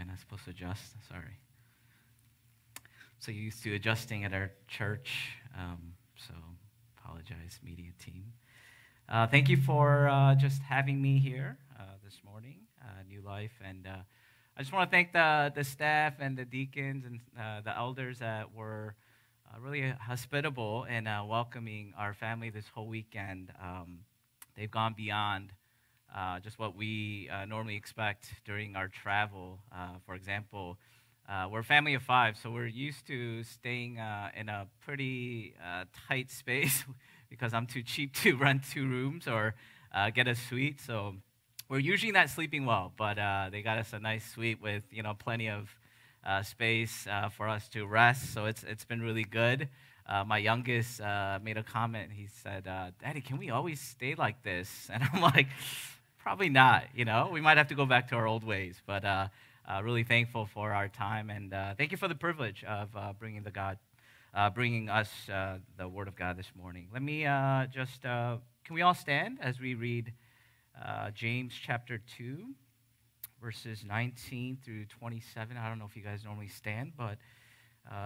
I not supposed to adjust? Sorry. So used to adjusting at our church, um, so apologize, media team. Uh, thank you for uh, just having me here uh, this morning, uh, New Life, and uh, I just want to thank the the staff and the deacons and uh, the elders that were really hospitable and welcoming our family this whole weekend. Um, they've gone beyond uh, just what we uh, normally expect during our travel. Uh, for example, uh, we're a family of five, so we're used to staying uh, in a pretty uh, tight space because I'm too cheap to rent two rooms or get a suite. So we're usually not sleeping well, but they got us a nice suite with you know plenty of space for us to rest. So it's it's been really good. my youngest made a comment. He said, "Daddy, can we always stay like this?" And I'm like, Probably not, you know. We might have to go back to our old ways, but uh, uh, really thankful for our time and uh, thank you for the privilege of uh, bringing the God, uh, bringing us uh, the Word of God this morning. Let me just, can we all stand as we read James chapter 2, verses 19 through 27? I don't know if you guys normally stand, but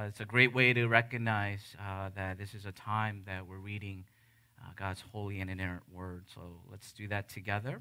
it's a great way to recognize that this is a time that we're reading God's holy and inerrant Word. So let's do that together.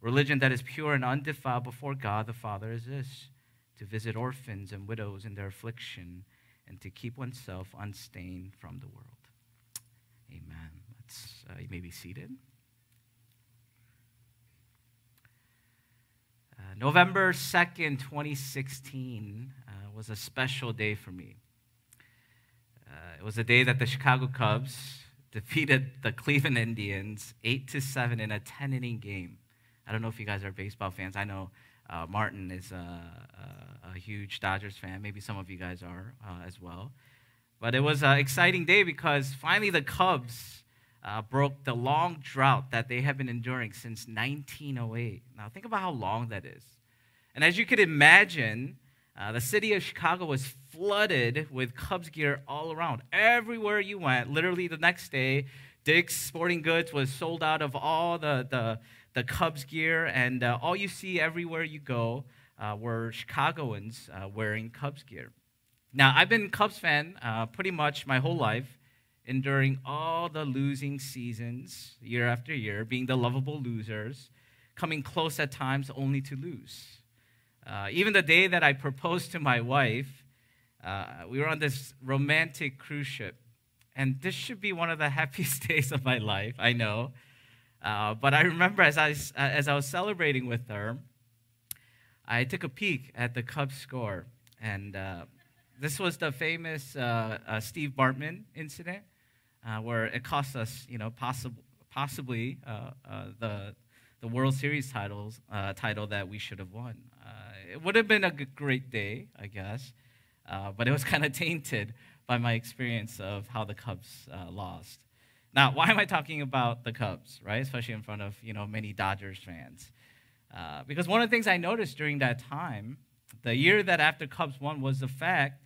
Religion that is pure and undefiled before God the Father is this to visit orphans and widows in their affliction and to keep oneself unstained from the world. Amen. Let's, uh, you may be seated. Uh, November 2nd, 2016 uh, was a special day for me. Uh, it was a day that the Chicago Cubs defeated the Cleveland Indians 8 to 7 in a 10 inning game. I don't know if you guys are baseball fans. I know uh, Martin is a, a, a, huge Dodgers fan. Maybe some of you guys are uh, as well. But it was an exciting day because finally the Cubs uh, broke the long drought that they have been enduring since 1908. Now, think about how long that is. And as you could imagine, uh, the city of Chicago was flooded with Cubs gear all around. Everywhere you went, literally the next day, Dick's Sporting Goods was sold out of all the, the, the Cubs gear, and uh, all you see everywhere you go uh, were Chicagoans uh, wearing Cubs gear. Now, I've been Cubs fan uh, pretty much my whole life, enduring all the losing seasons year after year, being the lovable losers, coming close at times only to lose. Uh, even the day that I proposed to my wife, uh, we were on this romantic cruise ship. And this should be one of the happiest days of my life, I know. Uh, but I remember as I, as I was celebrating with her, I took a peek at the Cubs score. And uh, this was the famous uh, uh Steve Bartman incident, uh, where it cost us, you know, possib- possibly uh, the, the World Series titles, title that we should have won. it would have been a great day, I guess, but it was kind of tainted by my experience of how the Cubs lost. Now, why am I talking about the Cubs, right? Especially in front of you know many Dodgers fans, uh, because one of the things I noticed during that time, the year that after Cubs won, was the fact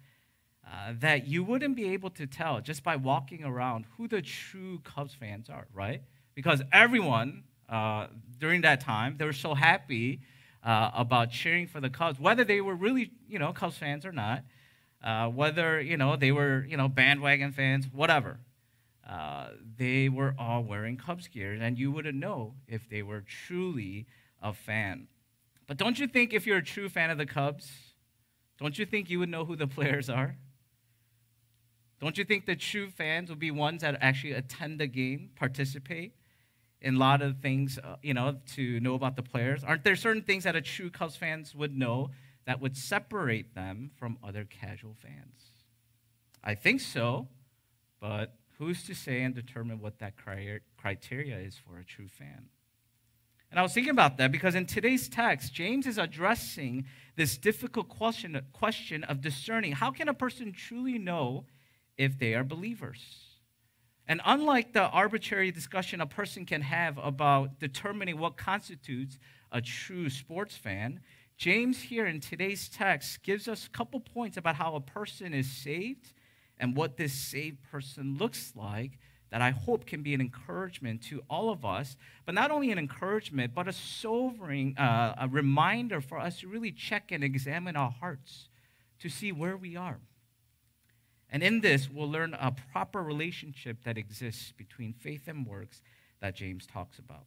uh, that you wouldn't be able to tell just by walking around who the true Cubs fans are, right? Because everyone uh, during that time they were so happy uh, about cheering for the Cubs, whether they were really you know Cubs fans or not, uh, whether you know they were you know bandwagon fans, whatever uh, they were all wearing Cubs gear, and you wouldn't know if they were truly a fan. But don't you think if you're a true fan of the Cubs, don't you think you would know who the players are? Don't you think the true fans will be ones that actually attend the game, participate in a lot of things, uh, you know, to know about the players? Aren't there certain things that a true Cubs fans would know that would separate them from other casual fans? I think so, but who's to say and determine what that criteria is for a true fan? And I was thinking about that because in today's text, James is addressing this difficult question, question of discerning how can a person truly know if they are believers? And unlike the arbitrary discussion a person can have about determining what constitutes a true sports fan, James here in today's text gives us a couple points about how a person is saved and what this saved person looks like that I hope can be an encouragement to all of us, but not only an encouragement, but a sobering uh, a reminder for us to really check and examine our hearts to see where we are. And in this, we'll learn a proper relationship that exists between faith and works that James talks about.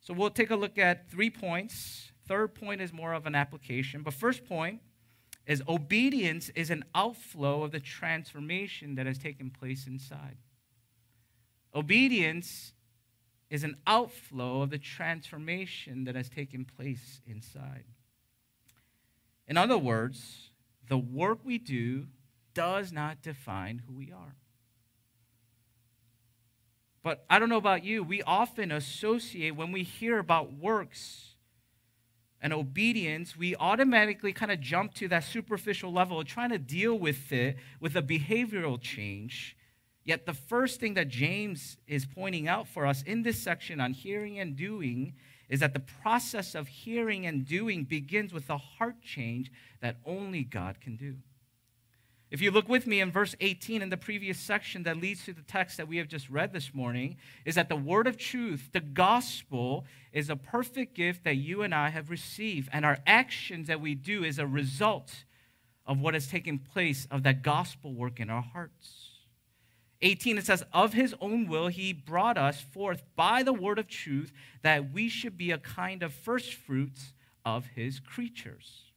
So we'll take a look at three points. Third point is more of an application, but first point is obedience is an outflow of the transformation that has taken place inside. Obedience is an outflow of the transformation that has taken place inside. In other words, the work we do does not define who we are. But I don't know about you, we often associate when we hear about works and obedience, we automatically kind of jump to that superficial level of trying to deal with it with a behavioral change. Yet, the first thing that James is pointing out for us in this section on hearing and doing is that the process of hearing and doing begins with a heart change that only God can do. If you look with me in verse 18 in the previous section that leads to the text that we have just read this morning, is that the word of truth, the gospel, is a perfect gift that you and I have received. And our actions that we do is a result of what has taken place of that gospel work in our hearts. 18, it says, Of his own will, he brought us forth by the word of truth that we should be a kind of first fruits of his creatures.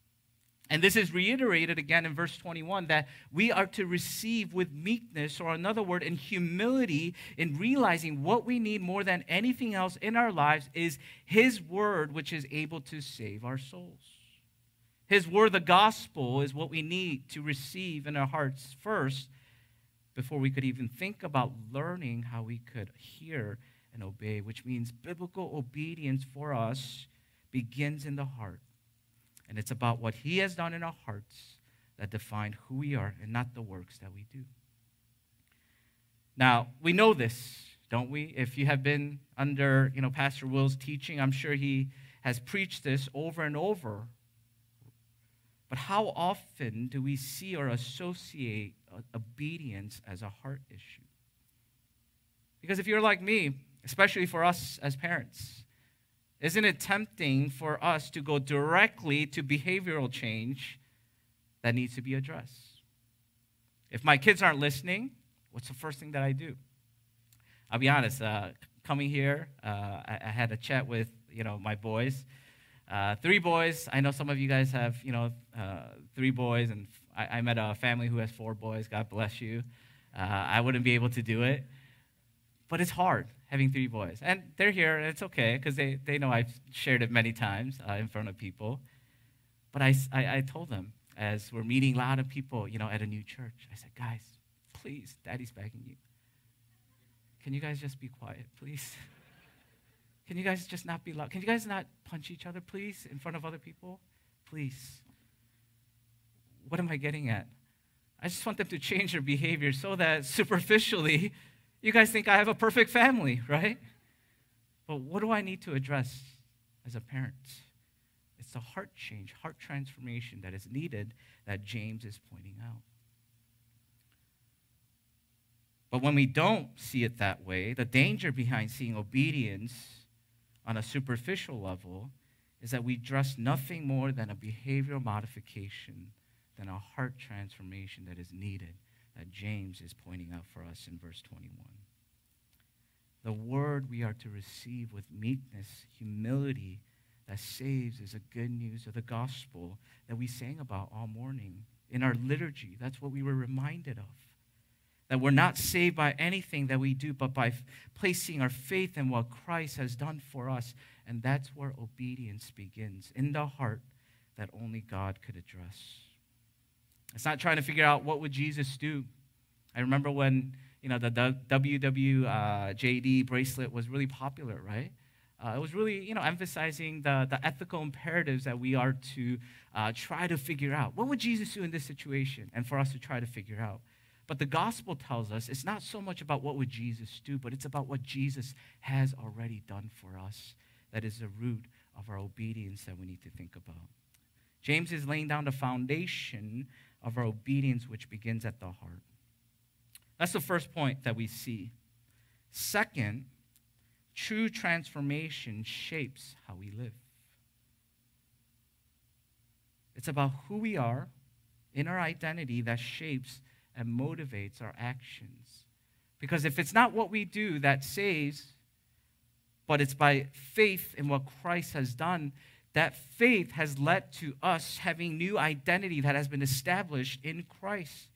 And this is reiterated again in verse 21 that we are to receive with meekness, or another word, in humility, in realizing what we need more than anything else in our lives is His word, which is able to save our souls. His word, the gospel, is what we need to receive in our hearts first before we could even think about learning how we could hear and obey, which means biblical obedience for us begins in the heart. And it's about what He has done in our hearts that define who we are and not the works that we do. Now, we know this, don't we? If you have been under, you know, Pastor Will's teaching, I'm sure he has preached this over and over. But how often do we see or associate obedience as a heart issue? Because if you're like me, especially for us as parents, isn't it tempting for us to go directly to behavioral change that needs to be addressed? If my kids aren't listening, what's the first thing that I do? I'll be honest. Uh, coming here, uh, I, I, had a chat with you know my boys, uh, three boys. I know some of you guys have you know uh, three boys, and I, I, met a family who has four boys. God bless you. Uh, I wouldn't be able to do it, but it's hard having three boys. And they're here, and it's okay because they, they know I've shared it many times uh, in front of people. But I, I, I, told them as we're meeting a lot of people, you know, at a new church, I said, guys, please, daddy's begging you. Can you guys just be quiet, please? Can you guys just not be loud? Can you guys not punch each other, please, in front of other people? Please. What am I getting at? I just want them to change their behavior so that superficially you guys think I have a perfect family, right? But what do I need to address as a parent? It's the heart change, heart transformation that is needed that James is pointing out. But when we don't see it that way, the danger behind seeing obedience on a superficial level is that we dress nothing more than a behavioral modification than a heart transformation that is needed that James is pointing out for us in verse 21. The word we are to receive with meekness, humility, that saves is the good news of the gospel that we sang about all morning in our liturgy. That's what we were reminded of. That we're not saved by anything that we do, but by f- placing our faith in what Christ has done for us. And that's where obedience begins in the heart that only God could address. It's not trying to figure out what would Jesus do. I remember when you know the WWJD bracelet was really popular, right? Uh, it was really, you know, emphasizing the, the ethical imperatives that we are to uh, try to figure out. What would Jesus do in this situation? And for us to try to figure out. But the gospel tells us it's not so much about what would Jesus do, but it's about what Jesus has already done for us. That is the root of our obedience that we need to think about. James is laying down the foundation of our obedience, which begins at the heart. That's the first point that we see. Second, true transformation shapes how we live. It's about who we are in our identity that shapes and motivates our actions. Because if it's not what we do that saves, but it's by faith in what Christ has done, that faith has led to us having new identity that has been established in Christ.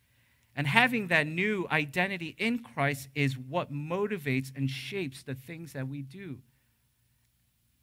And having that new identity in Christ is what motivates and shapes the things that we do.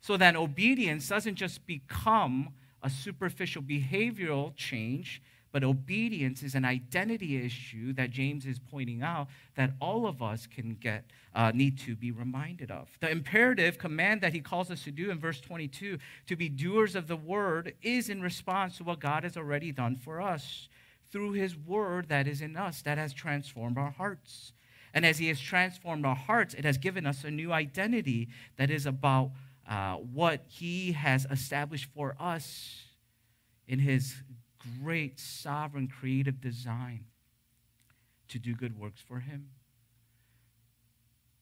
So that obedience doesn't just become a superficial behavioral change, but obedience is an identity issue that James is pointing out that all of us can get, uh, need to be reminded of. The imperative command that he calls us to do in verse 22, to be doers of the word, is in response to what God has already done for us through his word that is in us, that has transformed our hearts. And as he has transformed our hearts, it has given us a new identity that is about uh, what he has established for us in his great sovereign creative design to do good works for him.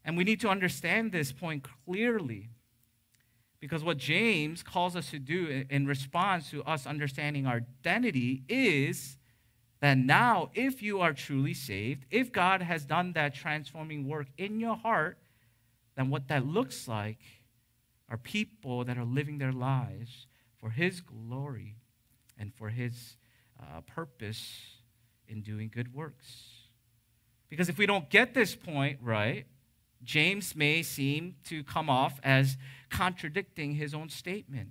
And we need to understand this point clearly because what James calls us to do in response to us understanding our identity is that now, if you are truly saved, if God has done that transforming work in your heart, then what that looks like are people that are living their lives for His glory and for His uh, purpose in doing good works. Because if we don't get this point right, James may seem to come off as contradicting his own statement.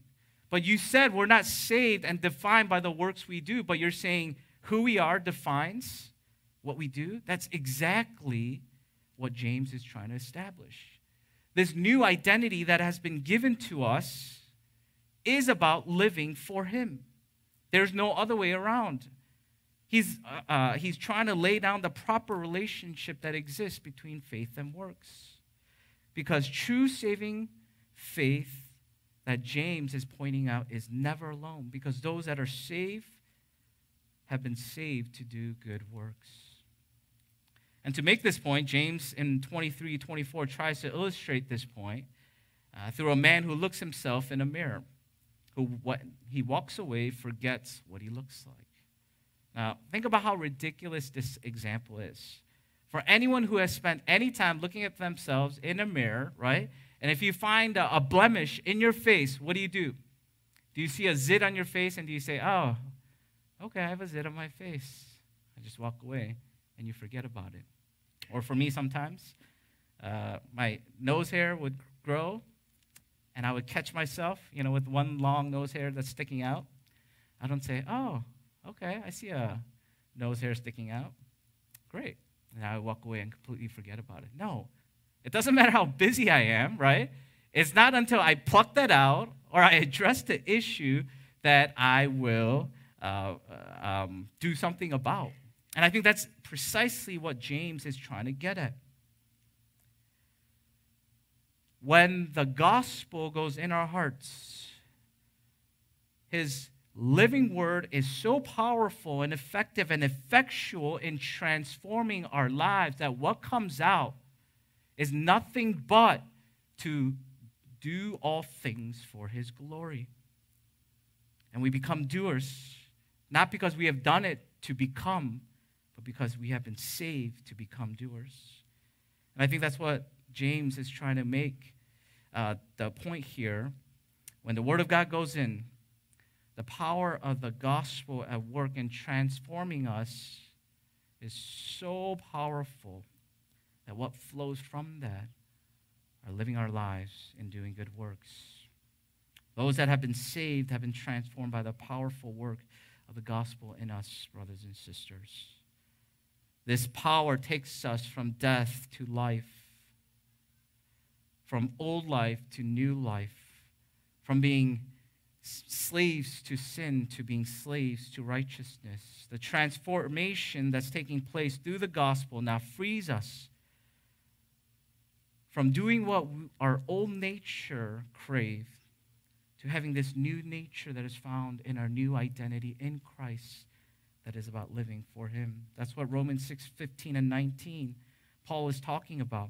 But you said we're not saved and defined by the works we do, but you're saying who we are defines what we do. That's exactly what James is trying to establish. This new identity that has been given to us is about living for Him. There's no other way around. He's, uh, uh, he's trying to lay down the proper relationship that exists between faith and works. Because true saving faith that James is pointing out is never alone. Because those that are saved have been saved to do good works. And to make this point, James in 23 24 tries to illustrate this point uh, through a man who looks himself in a mirror, who what, he walks away, forgets what he looks like. Now, think about how ridiculous this example is. For anyone who has spent any time looking at themselves in a mirror, right? And if you find a, a blemish in your face, what do you do? Do you see a zit on your face and do you say, oh, okay, I have a zit on my face. I just walk away and you forget about it. Or for me, sometimes, uh, my nose hair would grow and I would catch myself, you know, with one long nose hair that's sticking out. I don't say, oh, okay, I see a nose hair sticking out. Great. And I walk away and completely forget about it. No, it doesn't matter how busy I am, right? It's not until I pluck that out or I address the issue that I will uh, uh, um, do something about. And I think that's precisely what James is trying to get at. When the gospel goes in our hearts, his living word is so powerful and effective and effectual in transforming our lives that what comes out is nothing but to do all things for his glory. And we become doers not because we have done it to become, but because we have been saved to become doers. And I think that's what James is trying to make uh, the point here when the Word of God goes in, the power of the gospel at work in transforming us is so powerful that what flows from that are living our lives and doing good works. Those that have been saved have been transformed by the powerful work of the gospel in us, brothers and sisters. This power takes us from death to life, from old life to new life, from being slaves to sin to being slaves to righteousness. The transformation that's taking place through the gospel now frees us from doing what our old nature craved to having this new nature that is found in our new identity in Christ that is about living for him. That's what Romans 6 15 and 19 Paul is talking about.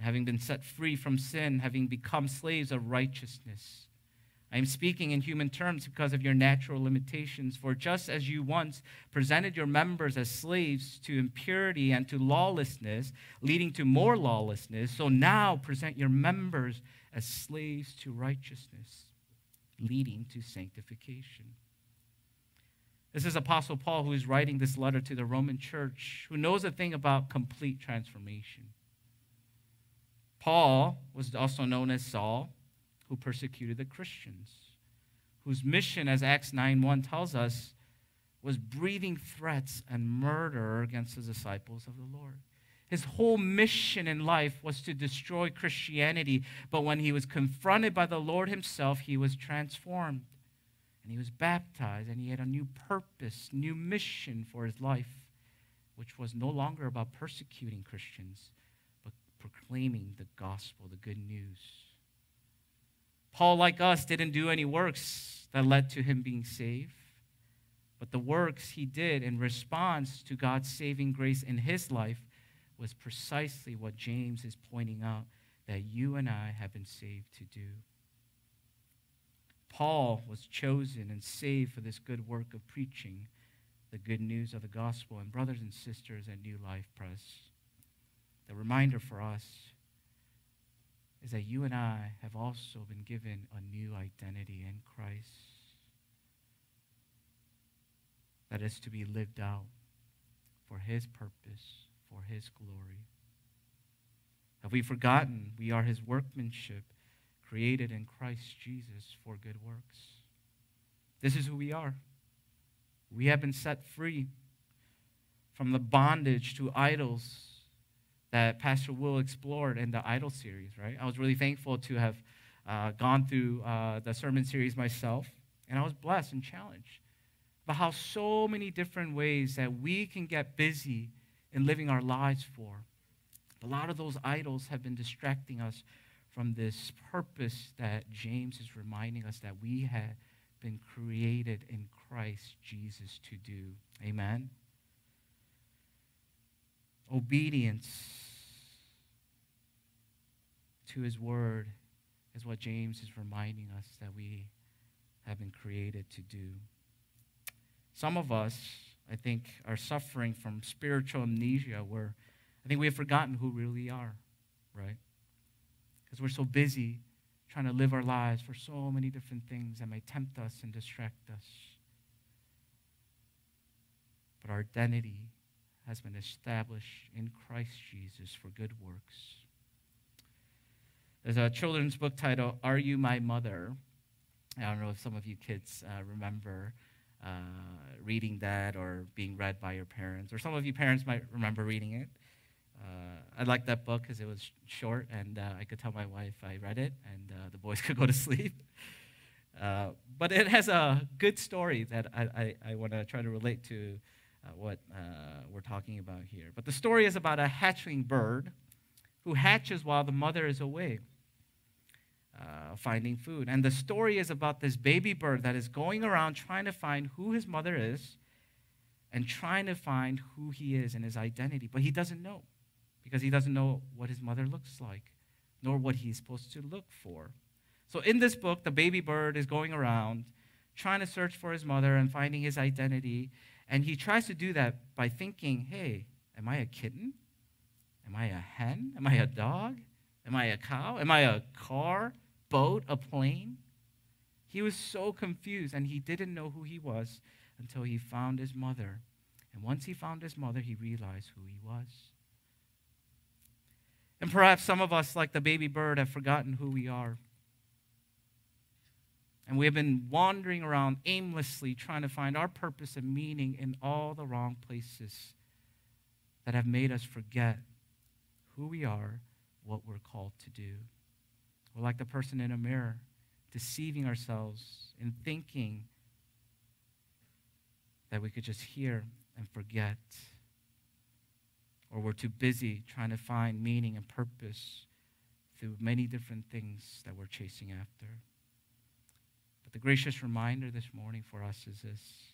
Having been set free from sin, having become slaves of righteousness. I am speaking in human terms because of your natural limitations. For just as you once presented your members as slaves to impurity and to lawlessness, leading to more lawlessness, so now present your members as slaves to righteousness, leading to sanctification. This is Apostle Paul who is writing this letter to the Roman church, who knows a thing about complete transformation. Paul was also known as Saul, who persecuted the Christians, whose mission, as Acts 9 1 tells us, was breathing threats and murder against the disciples of the Lord. His whole mission in life was to destroy Christianity, but when he was confronted by the Lord himself, he was transformed and he was baptized, and he had a new purpose, new mission for his life, which was no longer about persecuting Christians, proclaiming the gospel, the good news. Paul, like us, didn't do any works that led to him being saved, but the works he did in response to God's saving grace in his life was precisely what James is pointing out that you and I have been saved to do. Paul was chosen and saved for this good work of preaching the good news of the gospel. And, brothers and sisters at New Life Pres, the reminder for us is that you and I have also been given a new identity in Christ that is to be lived out for His purpose, for His glory. Have we forgotten we are His workmanship? created in Christ Jesus for good works. This is who we are. We have been set free from the bondage to idols that Pastor Will explored in the Idol series, right? I was really thankful to have uh, gone through uh, the sermon series myself, and I was blessed and challenged about how so many different ways that we can get busy in living our lives for. A lot of those idols have been distracting us from this purpose that James is reminding us that we have been created in Christ Jesus to do. Amen. Obedience to his word is what James is reminding us that we have been created to do. Some of us, I think, are suffering from spiritual amnesia where I think we have forgotten who we really are, right? because we're so busy trying to live our lives for so many different things that may tempt us and distract us. But our identity has been established in Christ Jesus for good works. There's a children's book titled, Are You My Mother? I don't know if some of you kids uh, remember uh, reading that or being read by your parents, or some of you parents might remember reading it. Uh, I liked that book because it was short, and uh, I could tell my wife I read it, and uh, the boys could go to sleep. Uh, but it has a good story that I, I, I want to try to relate to uh, what uh, we're talking about here. But the story is about a hatchling bird who hatches while the mother is away. uh, finding food. And the story is about this baby bird that is going around trying to find who his mother is and trying to find who he is and his identity. But he doesn't know because he doesn't know what his mother looks like, nor what he's supposed to look for. So in this book, the baby bird is going around trying to search for his mother and finding his identity. And he tries to do that by thinking, hey, am I a kitten? Am I a hen? Am I a dog? Am I a cow? Am I a car, boat, a plane? He was so confused and he didn't know who he was until he found his mother. And once he found his mother, he realized who he was. And perhaps some of us, like the baby bird, have forgotten who we are. And we have been wandering around aimlessly trying to find our purpose and meaning in all the wrong places that have made us forget who we are, what we're called to do. We're like the person in a mirror, deceiving ourselves in thinking that we could just hear and forget. Or we're too busy trying to find meaning and purpose through many different things that we're chasing after. But the gracious reminder this morning for us is this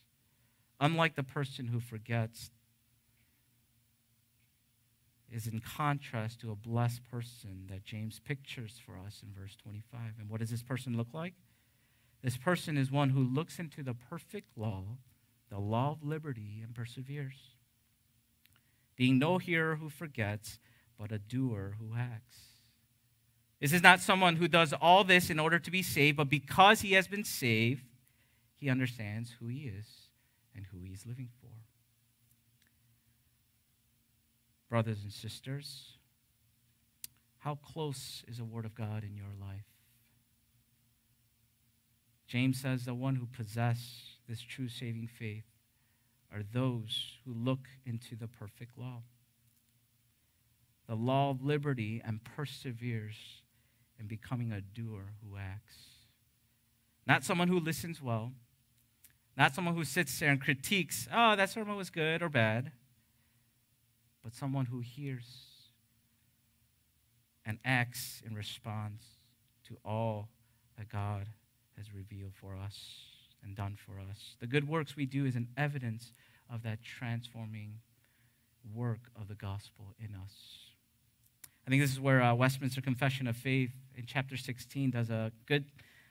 unlike the person who forgets, is in contrast to a blessed person that James pictures for us in verse 25. And what does this person look like? This person is one who looks into the perfect law, the law of liberty, and perseveres, being no hearer who forgets, but a doer who acts. This is not someone who does all this in order to be saved, but because he has been saved, he understands who he is and who he is living for. Brothers and sisters, how close is the Word of God in your life? James says the one who possess this true saving faith are those who look into the perfect law. The law of liberty and perseveres in becoming a doer who acts. Not someone who listens well, not someone who sits there and critiques, oh, that sermon was good or bad but someone who hears and acts in response to all that God has revealed for us and done for us. The good works we do is an evidence of that transforming work of the gospel in us. I think this is where uh, Westminster Confession of Faith in chapter 16 does a good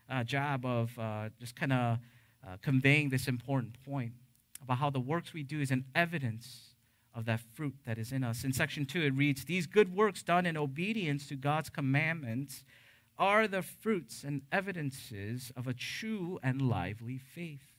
uh, job of uh, just kind of uh, conveying this important point about how the works we do is an evidence of that fruit that is in us. In section 2, it reads These good works done in obedience to God's commandments are the fruits and evidences of a true and lively faith.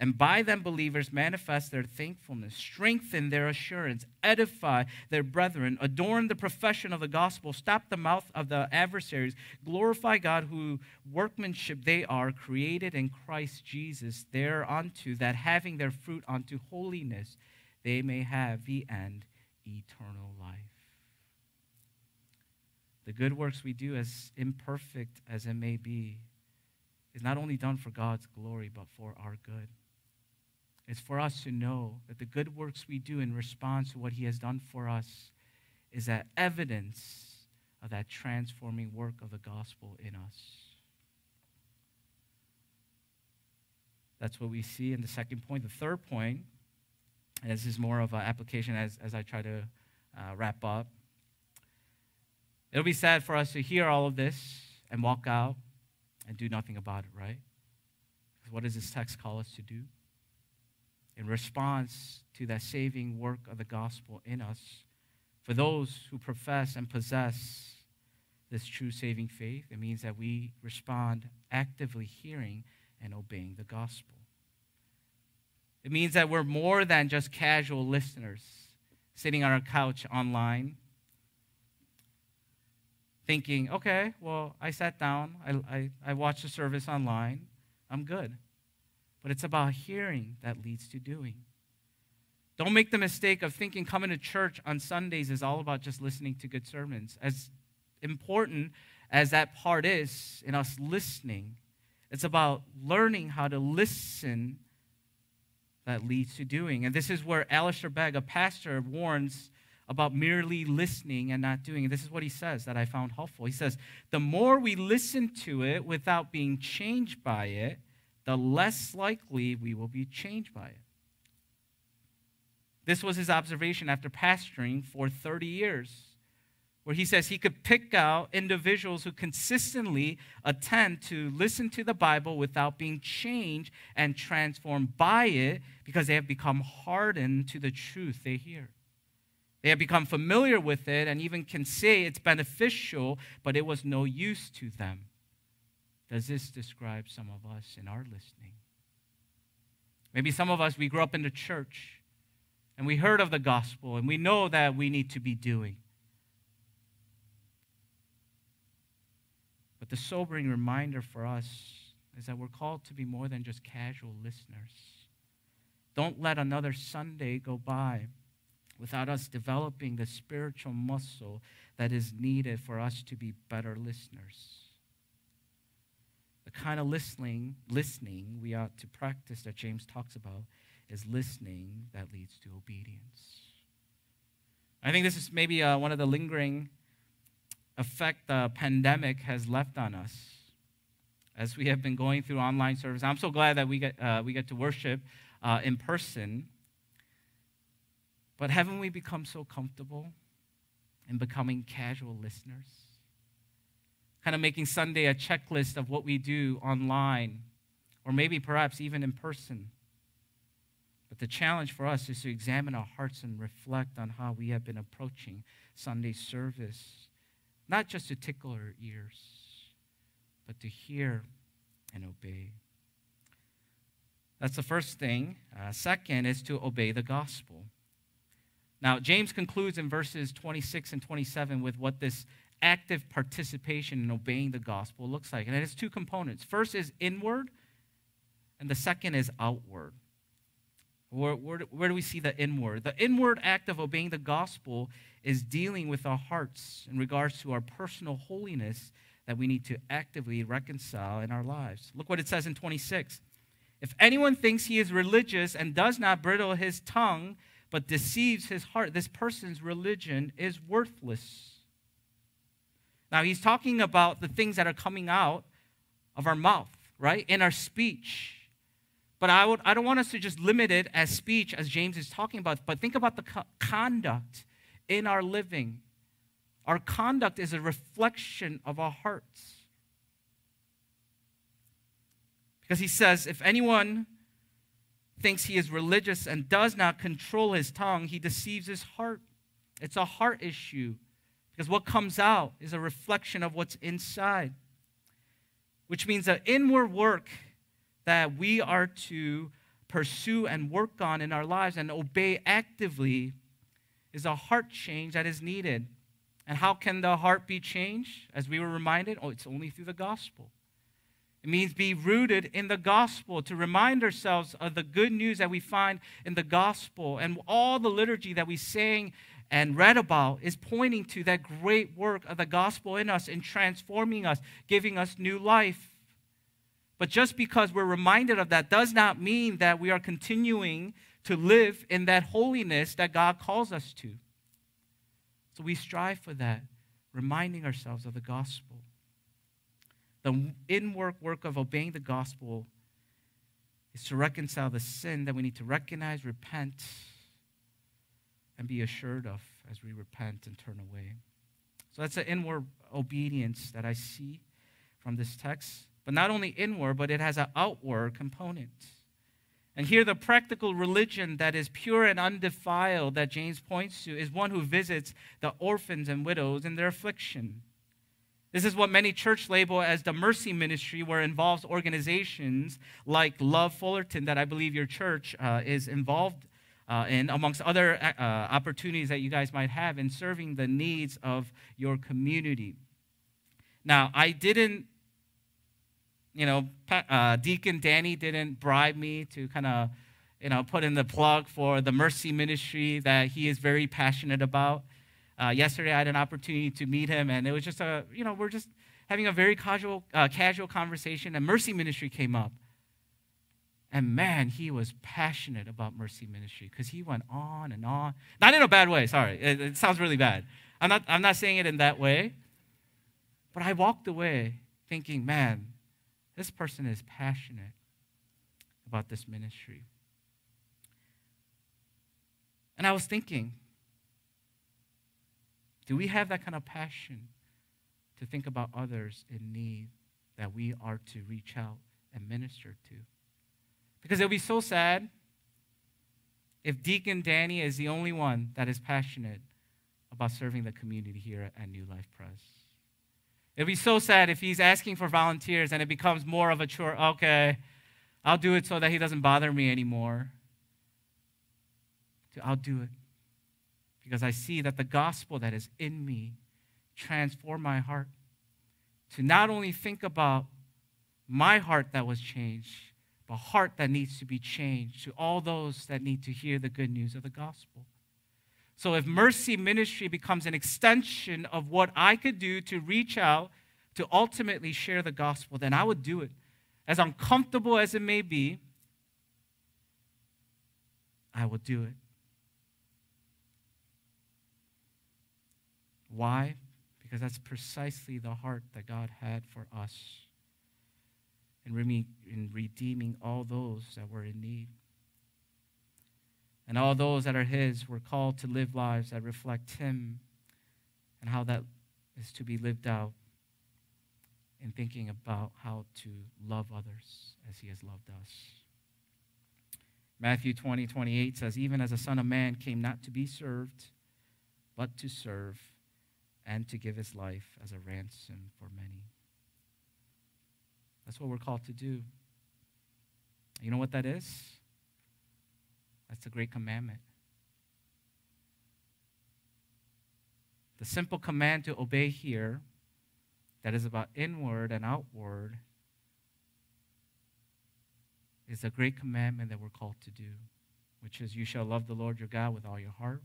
And by them, believers manifest their thankfulness, strengthen their assurance, edify their brethren, adorn the profession of the gospel, stop the mouth of the adversaries, glorify God, who workmanship they are, created in Christ Jesus, thereunto, that having their fruit unto holiness they may have the end, eternal life. The good works we do, as imperfect as it may be, is not only done for God's glory, but for our good. It's for us to know that the good works we do in response to what He has done for us is that evidence of that transforming work of the gospel in us. That's what we see in the second point. The third point this is more of an application as, as I try to uh, wrap up. It'll be sad for us to hear all of this and walk out and do nothing about it, right? What does this text call us to do? In response to that saving work of the gospel in us, for those who profess and possess this true saving faith, it means that we respond actively hearing and obeying the gospel. It means that we're more than just casual listeners sitting on our couch online thinking, okay, well, I sat down, I, I, I watched the service online, I'm good. But it's about hearing that leads to doing. Don't make the mistake of thinking coming to church on Sundays is all about just listening to good sermons. As important as that part is in us listening, it's about learning how to listen that leads to doing. And this is where Alistair Begg, a pastor, warns about merely listening and not doing. This is what he says that I found helpful. He says, The more we listen to it without being changed by it, the less likely we will be changed by it. This was his observation after pastoring for 30 years where he says he could pick out individuals who consistently attend to listen to the Bible without being changed and transformed by it because they have become hardened to the truth they hear. They have become familiar with it and even can say it's beneficial, but it was no use to them. Does this describe some of us in our listening? Maybe some of us, we grew up in the church and we heard of the gospel and we know that we need to be doing. But the sobering reminder for us is that we're called to be more than just casual listeners. Don't let another Sunday go by without us developing the spiritual muscle that is needed for us to be better listeners. The kind of listening, listening we ought to practice that James talks about is listening that leads to obedience. I think this is maybe uh, one of the lingering effect the pandemic has left on us as we have been going through online service. I'm so glad that we get, uh, we get to worship uh, in person. But haven't we become so comfortable in becoming casual listeners? Kind of making Sunday a checklist of what we do online, or maybe perhaps even in person. But the challenge for us is to examine our hearts and reflect on how we have been approaching Sunday service not just to tickle our ears, but to hear and obey. That's the first thing. Uh, second is to obey the gospel. Now, James concludes in verses 26 and 27 with what this active participation in obeying the gospel looks like. And it has two components. First is inward, and the second is outward. Where, where, where, do we see the inward? The inward act of obeying the gospel is dealing with our hearts in regards to our personal holiness that we need to actively reconcile in our lives. Look what it says in 26. If anyone thinks he is religious and does not bridle his tongue, but deceives his heart, this person's religion is worthless. Now, he's talking about the things that are coming out of our mouth, right? In our speech. But I, would, I don't want us to just limit it as speech, as James is talking about, but think about the co- conduct in our living. Our conduct is a reflection of our hearts. Because he says, if anyone thinks he is religious and does not control his tongue, he deceives his heart. It's a heart issue. Because what comes out is a reflection of what's inside. Which means that inward work that we are to pursue and work on in our lives and obey actively is a heart change that is needed. And how can the heart be changed? As we were reminded, oh, it's only through the gospel. It means be rooted in the gospel, to remind ourselves of the good news that we find in the gospel. And all the liturgy that we sang and read about is pointing to that great work of the gospel in us in transforming us, giving us new life. But just because we're reminded of that does not mean that we are continuing to live in that holiness that God calls us to. So we strive for that, reminding ourselves of the gospel. The inward work of obeying the gospel is to reconcile the sin that we need to recognize, repent, and be assured of as we repent and turn away. So that's the inward obedience that I see from this text but not only inward, but it has an outward component. And here, the practical religion that is pure and undefiled that James points to is one who visits the orphans and widows in their affliction. This is what many church label as the mercy ministry, where it involves organizations like Love Fullerton, that I believe your church uh, is involved uh, in, amongst other uh, opportunities that you guys might have in serving the needs of your community. Now, I didn't you know, uh, Deacon Danny didn't bribe me to kind of, you know, put in the plug for the mercy ministry that he is very passionate about. Uh, yesterday, I had an opportunity to meet him, and it was just a, you know, we're just having a very casual, uh, casual conversation, and mercy ministry came up. And man, he was passionate about mercy ministry because he went on and on. Not in a bad way, sorry. It, it, sounds really bad. I'm not, I'm not saying it in that way. But I walked away thinking, man, this person is passionate about this ministry. And I was thinking, do we have that kind of passion to think about others in need that we are to reach out and minister to? Because it would be so sad if Deacon Danny is the only one that is passionate about serving the community here at New Life Pres. It would be so sad if he's asking for volunteers and it becomes more of a chore. Okay, I'll do it so that he doesn't bother me anymore. I'll do it because I see that the gospel that is in me transform my heart to not only think about my heart that was changed, a heart that needs to be changed to all those that need to hear the good news of the gospel. So, if mercy ministry becomes an extension of what I could do to reach out to ultimately share the gospel, then I would do it. As uncomfortable as it may be, I will do it. Why? Because that's precisely the heart that God had for us in, in redeeming all those that were in need. And all those that are His were called to live lives that reflect Him and how that is to be lived out in thinking about how to love others as He has loved us. Matthew 20, 28 says, Even as a Son of Man came not to be served, but to serve and to give his life as a ransom for many. That's what we're called to do. You know what that is? That's a great commandment. The simple command to obey here, that is about inward and outward, is a great commandment that we're called to do, which is you shall love the Lord your God with all your heart,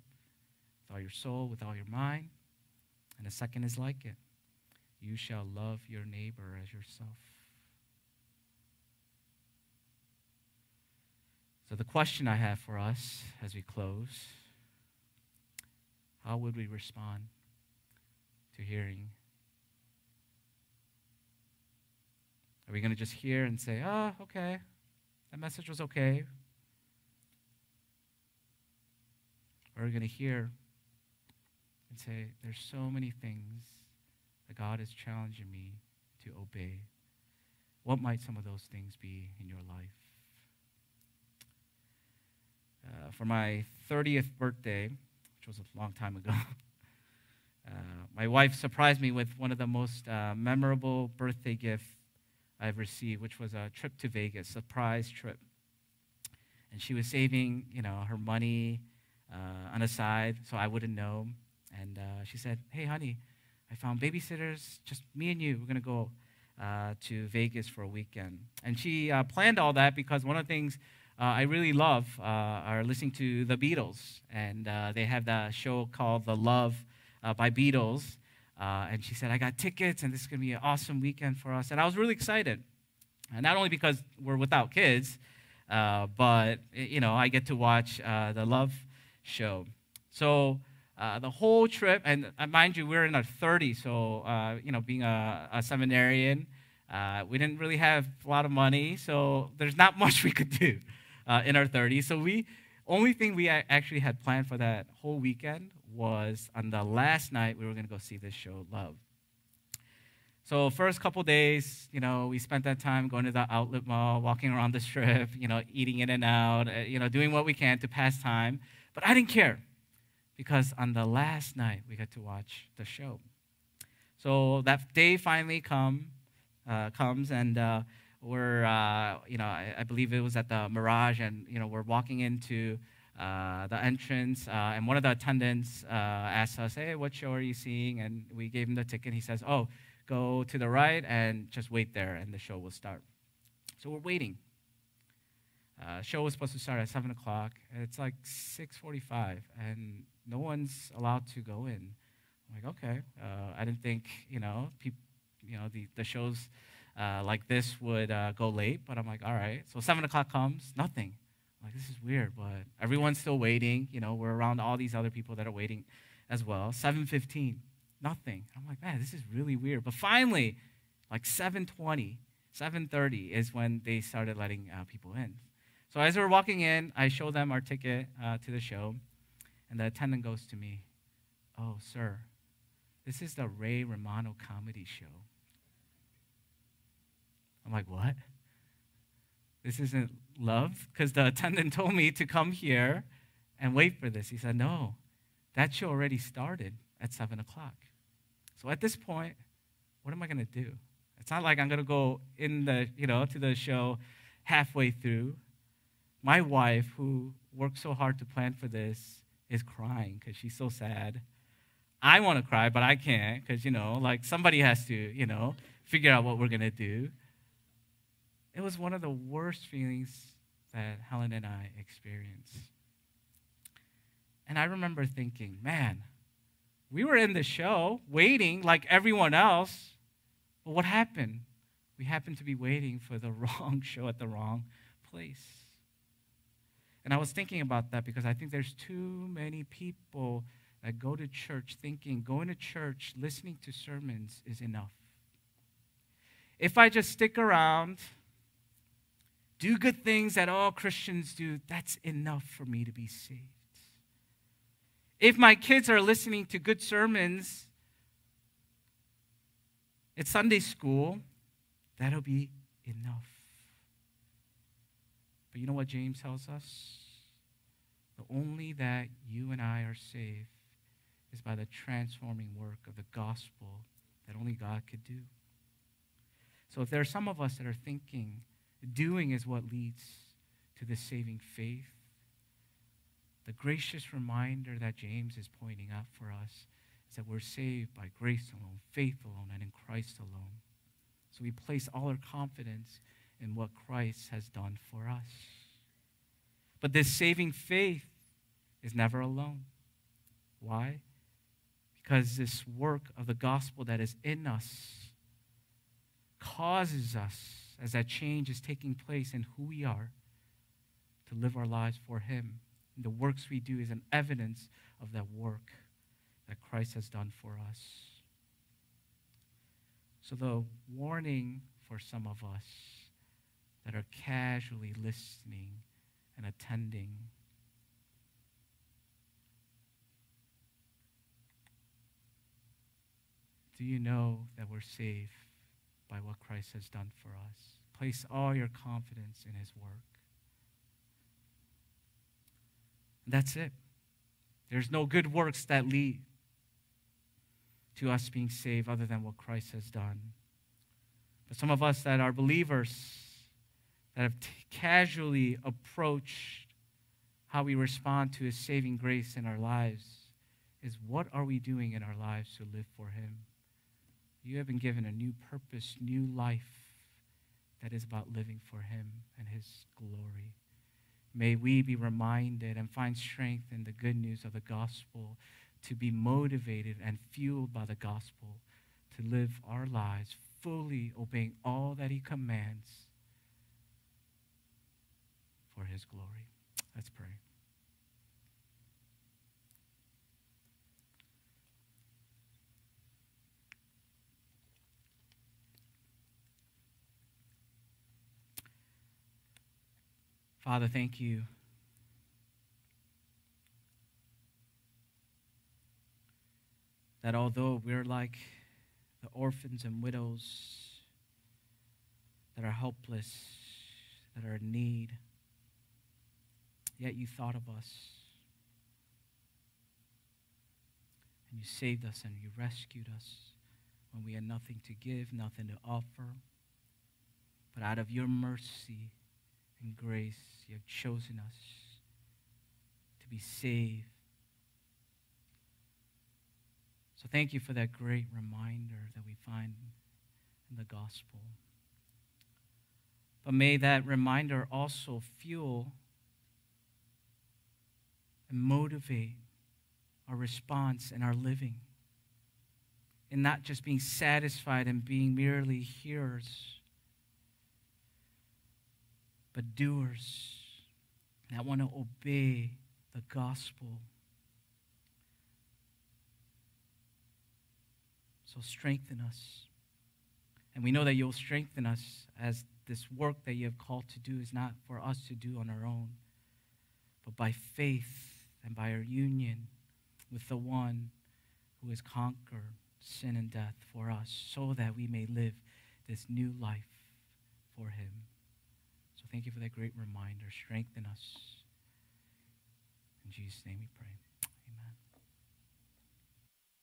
with all your soul, with all your mind. And the second is like it you shall love your neighbor as yourself. So, the question I have for us as we close how would we respond to hearing? Are we going to just hear and say, oh, okay, that message was okay? Or are we going to hear and say, there's so many things that God is challenging me to obey? What might some of those things be in your life? Uh, for my 30th birthday, which was a long time ago, uh, my wife surprised me with one of the most uh, memorable birthday gifts I've received, which was a trip to Vegas, surprise trip. And she was saving, you know, her money uh, on the side so I wouldn't know. And uh, she said, "Hey, honey, I found babysitters, just me and you. We're gonna go uh, to Vegas for a weekend." And she planned all that because one of the things uh, I really love uh, are listening to the Beatles, and uh, they have that show called The Love by Beatles. and she said, I got tickets, and this is going to be an awesome weekend for us. And I was really excited. And not only because we're without kids, but, you know, I get to watch the Love show. So uh, the whole trip, and uh, mind you, we're in our 30s, so uh, you know, being a, a seminarian, we didn't really have a lot of money, so there's not much we could do uh, in our 30s. So we only thing we actually had planned for that whole weekend was on the last night we were going to go see this show, Love. So first couple days, you know, we spent that time going to the outlet mall, walking around the strip, you know, eating in and out, uh, you know, doing what we can to pass time. But I didn't care because on the last night we got to watch the show. So that day finally come, uh, comes, and uh, we're, uh, you know, I, I, believe it was at the Mirage, and, you know, we're walking into uh, the entrance, uh, and one of the attendants uh, asked us, hey, what show are you seeing? And we gave him the ticket. He says, oh, go to the right and just wait there, and the show will start. So we're waiting. Uh, show was supposed to start at 7 o'clock. And it's like 6.45, and no one's allowed to go in. I'm like, okay. Uh, I didn't think, you know, people, you know, the, the show's uh, like this would uh, go late, but I'm like, all right. So 7 o'clock comes, nothing. I'm like, this is weird, but everyone's still waiting. You know, we're around all these other people that are waiting as well. 7.15, nothing. I'm like, man, this is really weird. But finally, like 7.20, 7.30 is when they started letting uh, people in. So as we're walking in, I show them our ticket uh, to the show, and the attendant goes to me, oh, sir, this is the Ray Romano comedy show. I'm like, what? This isn't love? Because the attendant told me to come here and wait for this. He said, no, that show already started at 7 o'clock. So at this point, what am I going to do? It's not like I'm going to go in the, you know, to the show halfway through. My wife, who worked so hard to plan for this, is crying because she's so sad. I want to cry, but I can't because, you know, like somebody has to, you know, figure out what we're going to do. It was one of the worst feelings that Helen and I experienced. And I remember thinking, man, we were in the show waiting like everyone else. But what happened? We happened to be waiting for the wrong show at the wrong place. And I was thinking about that because I think there's too many people that go to church thinking going to church, listening to sermons is enough. If I just stick around, do good things that all Christians do, that's enough for me to be saved. If my kids are listening to good sermons at Sunday school, that'll be enough. But you know what James tells us? The only that you and I are saved is by the transforming work of the gospel that only God could do. So if there are some of us that are thinking, Doing is what leads to the saving faith. The gracious reminder that James is pointing out for us is that we're saved by grace alone, faith alone, and in Christ alone. So we place all our confidence in what Christ has done for us. But this saving faith is never alone. Why? Because this work of the gospel that is in us causes us as that change is taking place in who we are to live our lives for Him. And the works we do is an evidence of that work that Christ has done for us. So, the warning for some of us that are casually listening and attending do you know that we're saved by what Christ has done for us? Place all your confidence in his work. That's it. There's no good works that lead to us being saved other than what Christ has done. But some of us that are believers, that have t- casually approached how we respond to his saving grace in our lives, is what are we doing in our lives to live for him? You have been given a new purpose, new life that is about living for Him and His glory. May we be reminded and find strength in the good news of the gospel to be motivated and fueled by the gospel to live our lives fully obeying all that He commands for His glory. Let's pray. Father, thank you. That although we're like the orphans and widows that are helpless, that are in need, yet you thought of us. And you saved us and you rescued us when we had nothing to give, nothing to offer. But out of your mercy and grace, you have chosen us to be saved. So thank you for that great reminder that we find in the gospel. But may that reminder also fuel and motivate our response and our living. And not just being satisfied and being merely hearers but doers that want to obey the gospel. So strengthen us. And we know that you'll strengthen us as this work that you have called to do is not for us to do on our own, but by faith and by our union with the one who has conquered sin and death for us, so that we may live this new life for him. Thank you for that great reminder. Strengthen us. In Jesus' name we pray.